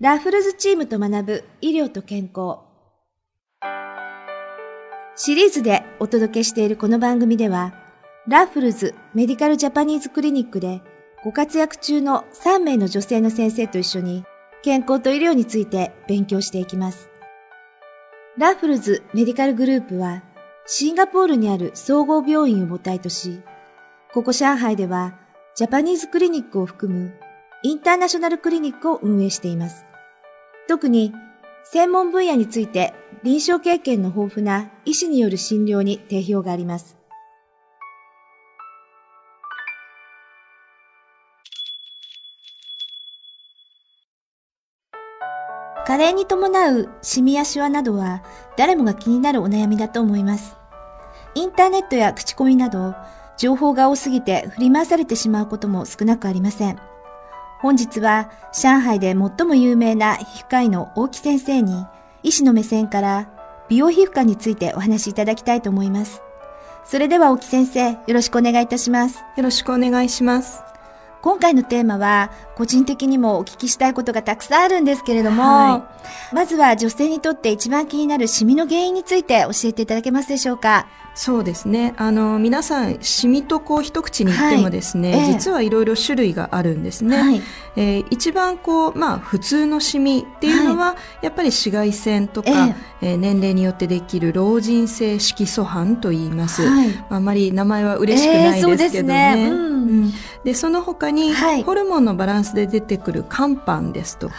ラフルズチームと学ぶ医療と健康。シリーズでお届けしているこの番組では、ラフルズメディカルジャパニーズクリニックでご活躍中の3名の女性の先生と一緒に健康と医療について勉強していきます。ラフルズメディカルグループはシンガポールにある総合病院を母体とし、ここ上海ではジャパニーズクリニックを含むインターナショナルクリニックを運営しています。特に専門分野について臨床経験の豊富な医師による診療に定評があります。加齢に伴うシミやシワなどは誰もが気になるお悩みだと思います。インターネットや口コミなど情報が多すぎて振り回されてしまうことも少なくありません。本日は上海で最も有名な皮膚科医の大木先生に医師の目線から美容皮膚科についてお話しいただきたいと思います。それでは大木先生、よろしくお願いいたします。よろしくお願いします。今回のテーマは、個人的にもお聞きしたいことがたくさんあるんですけれども、はい、まずは女性にとって一番気になるシミの原因について教えていただけますでしょうか？そうですね。あの、皆さん、シミとこう一口に言ってもですね、はいえー、実はいろいろ種類があるんですね。はい、えー、一番こう、まあ、普通のシミっていうのは、はい、やっぱり紫外線とか、えー、えー、年齢によってできる老人性色素斑と言います。はい、あんまり名前は嬉しくないですけどね。えー、そで、ね。うん、で、その他に、ホルモンのバランスで出てくる肝斑ですとか、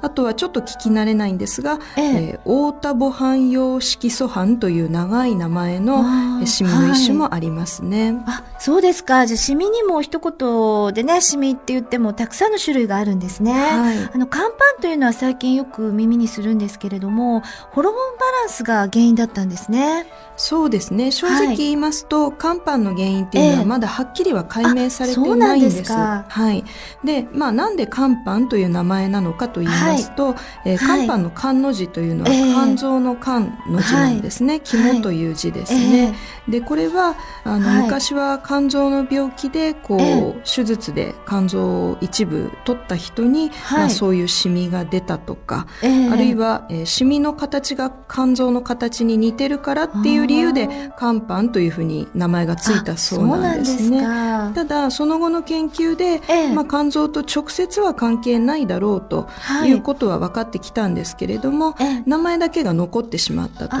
あとはちょっと聞き慣れないんですが、えー、えー、オータボ斑用色素斑という長い名前のシミの一種もありますね。はい、あ、そうですか。じゃあシミにも一言でね、シミって言ってもたくさんの種類があるんですね。はい、あの、肝斑というのは最近よく耳にするんですけれども、ホルモンバランスが原因だったんですね。そうですね。正直言いますと、はい、肝斑の原因っていうのはまだはっきりは解明されてないんです。えー、はい。で、まあなんで肝斑という名前なのかと言いますと、はい、えー、肝斑の肝の字というのは肝臓の肝の字なんですね。肝という字ですね。でこれはあの、はい、昔は肝臓の病気でこう、え手術で肝臓を一部取った人に、はい、まあ、そういうシミが出たとか、えあるいは、えー、シミの形が肝臓の形に似てるからっていう理由で肝斑というふうに名前がついたそうなんですね。ただその後の研究で、えまあ、肝臓と直接は関係ないだろうということは分かってきたんですけれども、名前だけが残ってしまったと。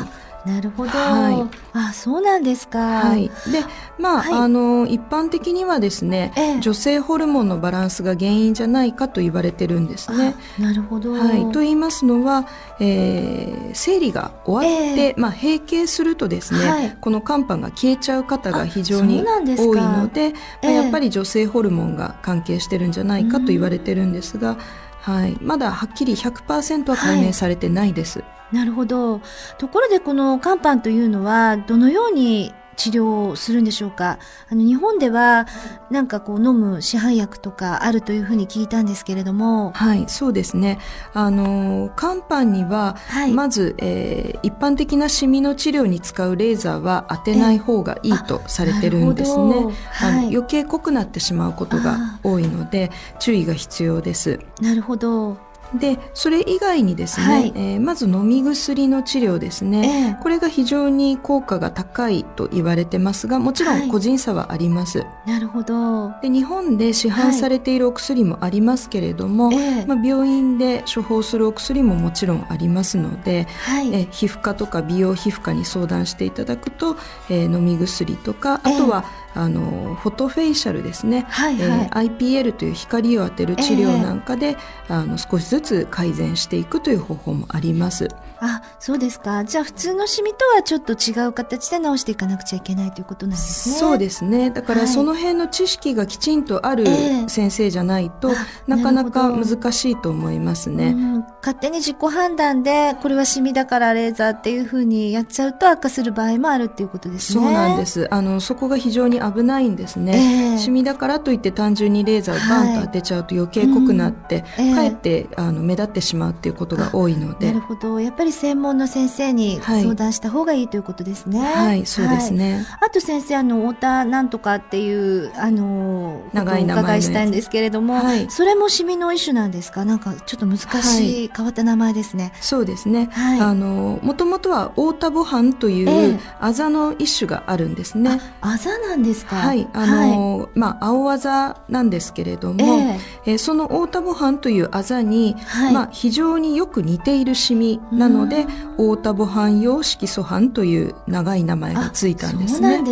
なるほど。はい。あ、そうなんですか。はい。で、まあ、はい、あの、一般的にはですね、ええ、女性ホルモンのバランスが原因じゃないかと言われてるんですね。なるほど。はい。と言いますのは、えー、生理が終わって、え、まあ、閉経するとですね、はい、この肝斑が消えちゃう方が非常に多いので、まあ、やっぱり女性ホルモンが関係してるんじゃないかと言われてるんですが、はい、まだはっきり100%は解明されてないです。はいなるほど。ところでこの肝斑というのはどのように治療するんでしょうか？あの日本ではなんかこう飲む市販薬とかあるというふうに聞いたんですけれども。はいそうですね。あの肝斑には、はい、まず、えー、一般的なシミの治療に使うレーザーは当てない方がいいとされてるんですね、はい、余計濃くなってしまうことが多いので注意が必要です。なるほどでそれ以外にですね、はい、えー、まず飲み薬の治療ですね、えー、これが非常に効果が高いと言われてますがもちろん個人差はあります、はい、なるほど。で日本で市販されているお薬もありますけれども、はい、まあ、病院で処方するお薬ももちろんありますので、はい、え皮膚科とか美容皮膚科に相談していただくと、えー、飲み薬とかあとは、あのフォトフェイシャルですね、はいはい、えー、IPL という光を当てる治療なんかで、えー、あの少しずつ改善していくという方法もあります。あそうですか。じゃあ普通のシミとはちょっと違う形で治していかなくちゃいけないということなんですね。そうですね。だからその辺の知識がきちんとある先生じゃないと、えー、なかなか難しいと思いますね、勝手に自己判断でこれはシミだからレーザーっていうふうにやっちゃうと悪化する場合もあるっていうことですね。そうなんです。あのそこが非常に危ないんですね、えー、シミだからといって単純にレーザーをバンと当てちゃうと余計濃くなって、うんえー、かえってああの目立ってしまうっていうことが多いので。なるほど。やっぱり専門の先生に相談した方がいいということですね。はい、そうですね、あと先生あの太田なんとかっていうあの長い名前お伺いしたいんですけれども、はい、それもシミの一種なんですか？なんかちょっと難しい、変わった名前ですね。そうですね、はい、あのもともとは太田母藩というあざの一種があるんですね。あざなんですか？はい。あの、まあ青あざなんですけれども、えー、えー、その太田母藩というあざに、はい、まあ非常によく似ているシミなので太田母藩用色素斑という長い名前がついたんですね。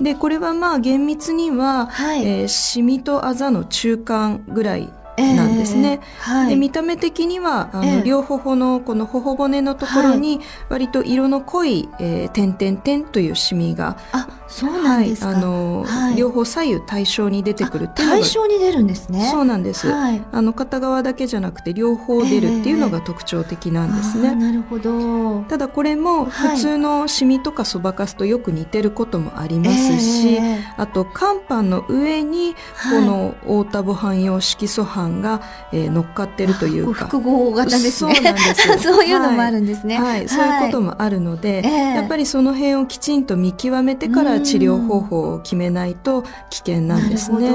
でこれはまあ厳密には、はい、えー、シミとあざの中間ぐらいなんですね。えーはい、で見た目的にはあの、えー、両頬のこの頬骨のところに割と色の濃い、えー、点々点というシミがあそうなんですはい、あの、はい、両方左右対称に出てくるっていうのが対称に出るんですね。そうなんです。はい、あの片側だけじゃなくて両方出るっていうのが特徴的なんですね。えー、なるほど。ただこれも普通のシミとかそばかすとよく似てることもありますし、えー、あと肝斑の上にこの太田母斑用色素斑が、えー、乗っかってるというか。複合型ですね。そうなんです そういうのもあるんですね。はい、そういうこともあるので、やっぱりその辺をきちんと見極めてから治療方法を決めないと危険なんですね。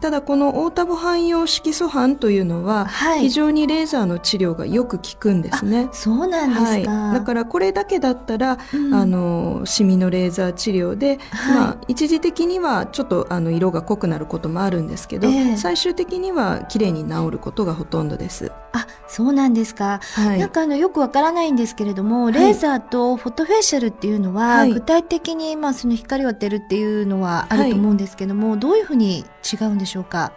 ただこのオータボ汎用色素斑というのは非常にレーザーの治療がよく効くんですね。そうなんですか、はい、だからこれだけだったら、うん、あのシミのレーザー治療で、はい、まあ一時的にはちょっとあの色が濃くなることもあるんですけど、えー、最終的には綺麗に治ることがほとんどです。あ、そうなんですか。はい、なんかあのよくわからないんですけれども、レーザーとフォトフェイシャルっていうのは、具体的にまあその光を当てるっていうのはあると思うんですけども、はい、どういうふうに違うんでしょうか、は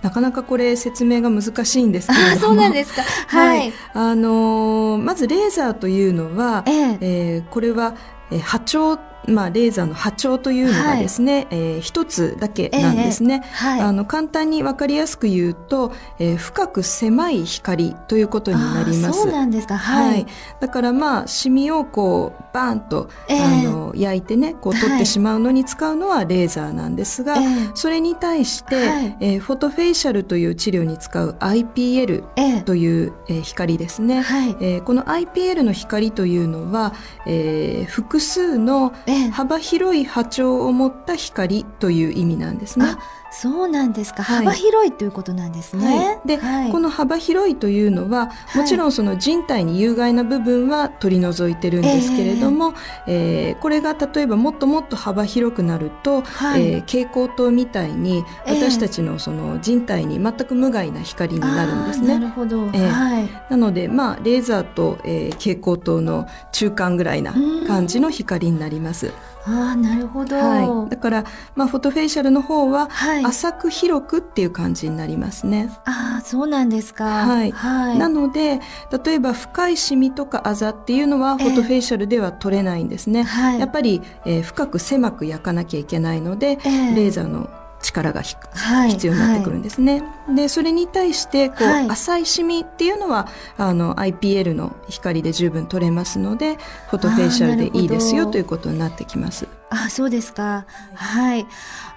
い、なかなかこれ説明が難しいんですけれども。そうなんですか、はい、あのー、まずレーザーというのは、ええ。えー、これは波長まあ、レーザーの波長というのがですね、はい、えー、一つだけなんですね、えーはい、あの簡単に分かりやすく言うと、えー、深く狭い光ということになります。そうなんですか、はい、はい、だからまあシミをこうバーンと、えー、あの焼いてねこう取ってしまうのに使うのはレーザーなんですが、それに対して、はい。えー、フォトフェイシャルという治療に使う IPL という、えー、光ですね、はい。えー、この IPL の光というのは、えー、複数の、えー幅広い波長を持った光という意味なんですね。そうなんですか、幅広いということなんですね。はい、で、はい、この幅広いというのは、もちろんその人体に有害な部分は取り除いてるんですけれども、えー、えー、これが例えばもっともっと幅広くなると、はい、えー、蛍光灯みたいに私たちのその人体に全く無害な光になるんですね。なるほど、えー、はい、なので、まあ、レーザーと、えー、蛍光灯の中間ぐらいな感じの光になります。あなるほど、はい、だから、まあ、フォトフェイシャルの方は、浅く広くっていう感じになりますね。ああそうなんですか、はい、はい、なので例えば深いシミとかあざっていうのはフォトフェイシャルでは取れないんですね。えー、やっぱり、えー、深く狭く焼かなきゃいけないので、えー、レーザーの力が、はい、必要になってくるんですね。はい、でそれに対してこう、はい、浅いシミっていうのはあの IPL の光で十分取れますのでフォトフェイシャルでいいですよということになってきます。あそうですか。はい。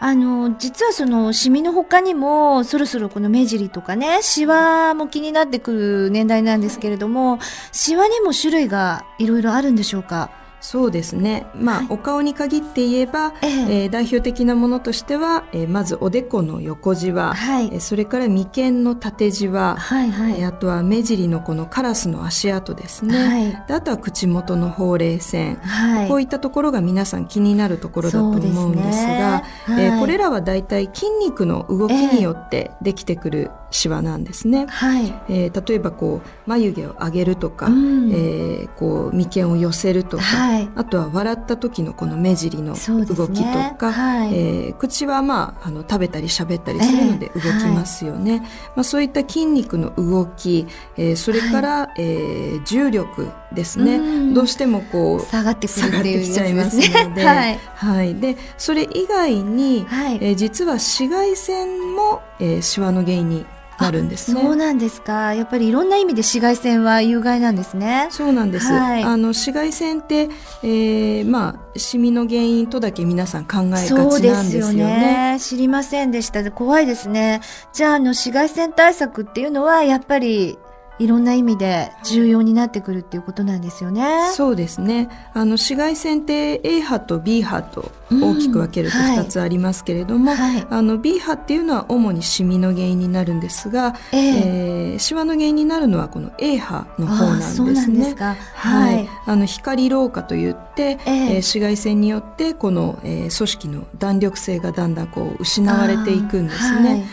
あの、実はその、シミの他にも、そろそろこの目尻とかね、シワも気になってくる年代なんですけれども、シワにも種類がいろいろあるんでしょうか？そうですね。まあ、はい、お顔に限って言えば、ええ。えー、代表的なものとしては、えー、まずおでこの横じわ、はい、えー、それから眉間の縦じわ、はいはい、えー、あとは目尻のこのカラスの足跡ですね。はい、であとは口元のほうれい線、はい、こういったところが皆さん気になるところだと思うんですが、すね、えー、これらは大体筋肉の動きによってできてくるシワなんですね。はい、えー、例えばこう眉毛を上げるとか、うん、えー、こう眉間を寄せるとか。はい、あとは笑った時のこの目尻の動きとか、ねはい、えー、口はまああの食べたり喋ったりするので動きますよね、えーはい、まあ、そういった筋肉の動き、えー、それから、はい、えー、重力ですね。どうしてもこう下がってくるっていう、きちゃいますので、はい、はい、でそれ以外に、はい、えー、実は紫外線も、えー、シワの原因になるんですね。そうなんですか。やっぱりいろんな意味で紫外線は有害なんですね。そうなんです。はい、あの紫外線って、えー、まあシミの原因とだけ皆さん考えがちなんですよね。そうですよね。知りませんでした。怖いですね。じゃああの紫外線対策っていうのはやっぱりいろんな意味で重要になってくるっていうことなんですよね。そうですね。あの紫外線って A 波と B 波と大きく分けると2つありますけれども、うんはい、あの B 波っていうのは主にシミの原因になるんですが、えー、えー、シワの原因になるのはこの A 波の方なんですね。ははい。あの光老化といって、えー、えー、紫外線によってこの、えー、組織の弾力性がだんだんこう失われていくんですね。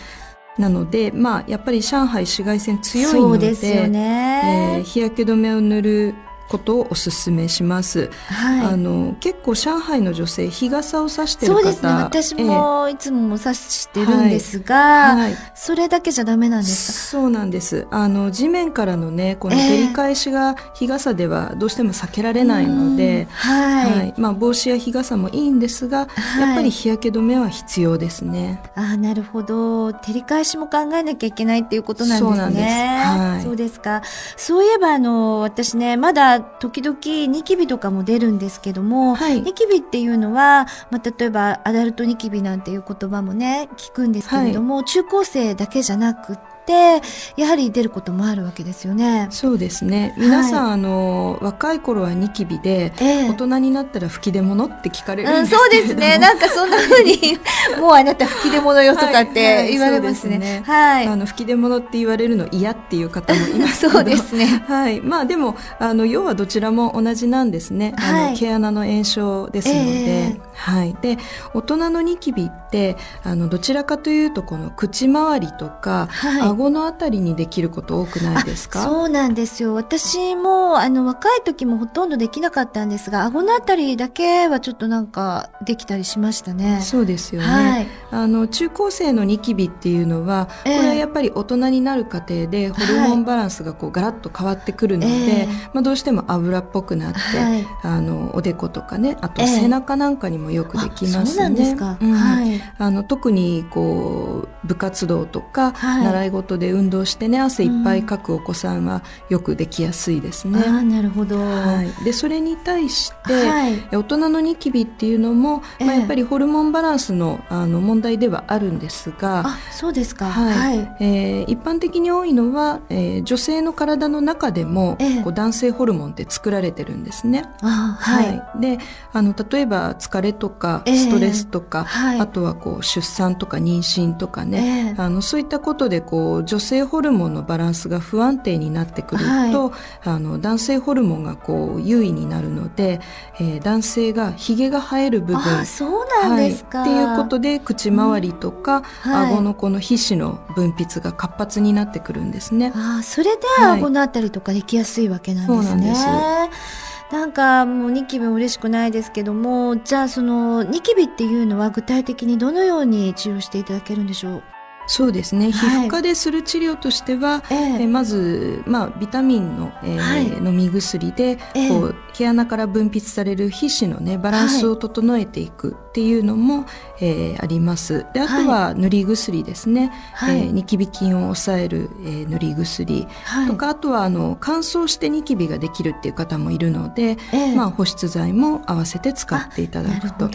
なので、まあ、やっぱり上海紫外線強いので、でね。えー、日焼け止めを塗ることをお勧めします、はい、あの結構上海の女性日傘を差してる方そうですね。私もいつも差してるんですが、はい。はい、それだけじゃダメなんですか？そうなんです。あの地面からのねこの照り返しが日傘ではどうしても避けられないので、えー、はい。まあ、帽子や日傘もいいんですが、やっぱり日焼け止めは必要ですね。あなるほど。照り返しも考えなきゃいけないっていうことなんですね。そうはい、そうですか。そういえばあの私ねまだ時々ニキビとかも出るんですけども、はい、ニキビっていうのは、まあ、例えばアダルトニキビなんていう言葉もね、聞くんですけれども、はい、中高生だけじゃなくて、てやはり出ることもあるわけですよね。そうですね。皆さん、はい、あの若い頃はニキビで、えー、大人になったら吹き出物って聞かれるんですけど、うん、そうですね。なんかそんなふうに もうあなた吹き出物よとかって言われますね。はい、ね、あの吹き出物って言われるの嫌っていう方もいますそうですね。はい、まあでもあの要はどちらも同じなんですね。あの、はい、毛穴の炎症ですので、えー、はい。で大人のニキビってあのどちらかというとこの口周りとか、はい、顎のあたりにできること多くないですか？そうなんですよ。私も、あの、若い時もほとんどできなかったんですが、顎のあたりだけはちょっとなんかできたりしましたね。そうですよね。はい、あの、中高生のニキビっていうのは、これはやっぱり大人になる過程でホルモンバランスがこうガラッと変わってくるので、えー、まあ、どうしても油っぽくなって、はい、あの、おでことかね、あと背中なんかにもよくできますね。そうなんですか。うん、はい。あの、特にこう、部活動とか、習い事で運運動してね汗いっぱいかくお子さんはよくできやすいですね。あなるほど、はい、でそれに対して、はい、大人のニキビっていうのも、えー、まあ、やっぱりホルモンバランスのあの問題ではあるんですがあそうですか、はい、はい、えー、一般的に多いのは、えー、女性の体の中でも、えー、こう男性ホルモンって作られてるんですね。あはい、はい、であの例えば疲れとかストレスとか、えー、あとはこう出産とか妊娠とかね、あのそういったことでこう女性ホルモンのバランスが不安定になってくると、はい、あの男性ホルモンがこう優位になるので、えー、男性がひげが生える部分そうなんですか、はい、っていうことで口周りとか、うんはい、顎のこの皮脂の分泌が活発になってくるんですね。あそれで顎のあたりとかできやすいわけなんですね。そうなんですなんかもうニキビも嬉しくないですけども、じゃあそのニキビっていうのは具体的にどのように治療していただけるんでしょう？そうですね、皮膚科でする治療としては、えまず、まあ、ビタミンの、えー、はい、飲み薬で、こう毛穴から分泌される皮脂のねバランスを整えていくっていうのも、はい、えー、あります。であとは塗り薬ですね、はい、えー、ニキビ菌を抑える、えー、塗り薬。とか、あとはあの乾燥してニキビができるっていう方もいるので、まあ、保湿剤も合わせて使っていただくと。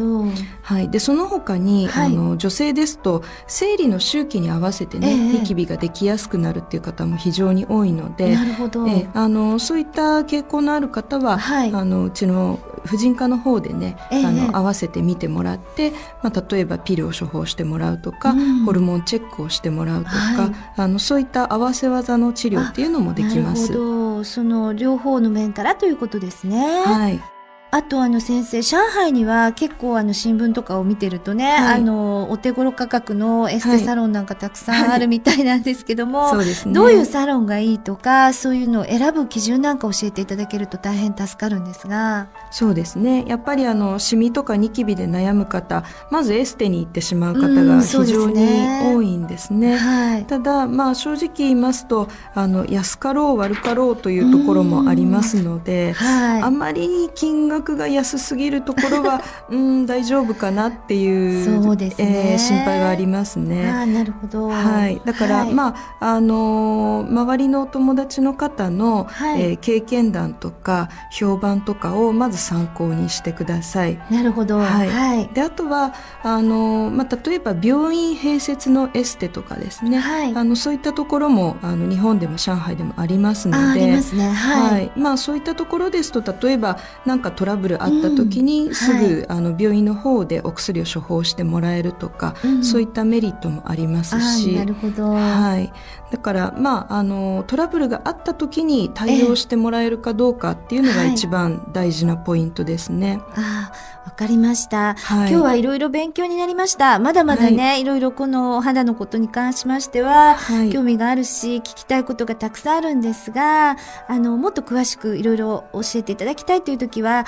はい、でその他に、あの女性ですと生理の周期に合わせてね、えニキビができやすくなるっていう方も非常に多いのでなるほど、えあのそういった傾向のある方は、はい、あのうちの婦人科の方でね、えあの合わせて見てもらって、まあ、例えばピルを処方してもらうとか、うん、ホルモンチェックをしてもらうとか、はい、あのそういった合わせ技の治療っていうのもできます。なるほど。その両方の面からということですね。はいあとあの先生、上海には結構あの新聞とかを見てるとね、はい、あの、お手頃価格のエステサロンなんかたくさんあるみたいなんですけども、はい。はいね、どういうサロンがいいとか、そういうのを選ぶ基準なんか教えていただけると大変助かるんですが。そうですね。やっぱりあの、シミとかニキビで悩む方、まずエステに行ってしまう方が非常に多いんですね。すね。はい、ただ、まあ正直言いますと、あの、安かろう悪かろうというところもありますので、はい、あまり金額額が安すぎるところは うん大丈夫かなっていうそうですね、えー、心配がありますね。あなるほど、はい、だから、はい、まああのー、周りのお友達の方の、はい、えー、経験談とか評判とかをまず参考にしてください。なるほど、はい、はい、であとはあのー、まあ、例えば病院併設のエステとかですね、はい、あのそういったところもあの日本でも上海でもありますので。ありますね、はい、はい、まあ、そういったところですと例えば何かトラブルあった時にすぐ、うん、あの病院の方でお薬を処方してもらえるとか、うん、そういったメリットもありますし。なるほど、はい、だからまああのトラブルがあった時に対応してもらえるかどうかっていうのが一番大事なポイントですね。はい、あわかりました。はい、今日はいろいろ勉強になりました。まだまだね、はい、いろいろこの肌のことに関しましては、はい、興味があるし、聞きたいことがたくさんあるんですが、あの、もっと詳しくいろいろ教えていただきたいという時は、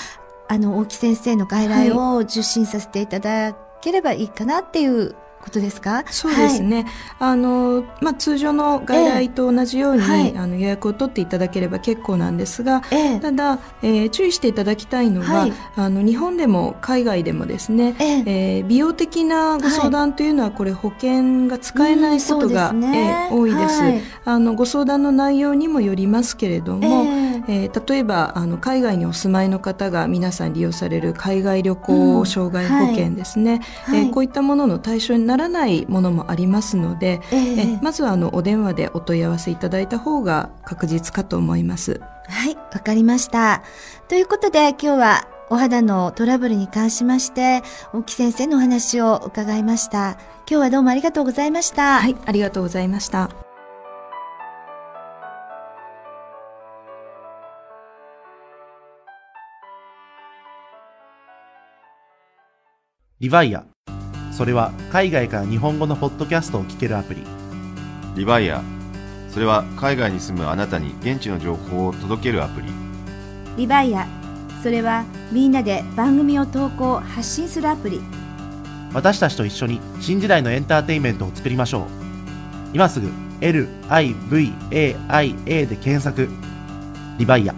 あの、大木先生の外来を受診させていただければいいかなっていうことですか？そうですね、はい、あのまあ、通常の外来と同じように、えーはい、あの予約を取っていただければ結構なんですが、えー、ただ、えー、注意していただきたいのは、はい、あの日本でも海外でもですね、えー、えー、美容的なご相談というのはこれ保険が使えないことが、うんね、えー、多いです、あのご相談の内容にもよりますけれども、えー、例えばあの海外にお住まいの方が皆さん利用される海外旅行障害保険ですね、うん、えー、こういったものの対象にならないものもありますので、えー、えまずはあのお電話でお問い合わせいただいた方が確実かと思います。はい、わかりました。ということで今日はお肌のトラブルに関しまして、大木先生のお話を伺いました。今日はどうもありがとうございました。はい、ありがとうございました。リヴァイア。それは海外から日本語のポッドキャストを聞けるアプリ。リヴァイア。それは海外に住むあなたに現地の情報を届けるアプリ。リヴァイア。それはみんなで番組を投稿、発信するアプリ。私たちと一緒に新時代のエンターテインメントを作りましょう。今すぐ LIVAIA で検索。リヴァイア。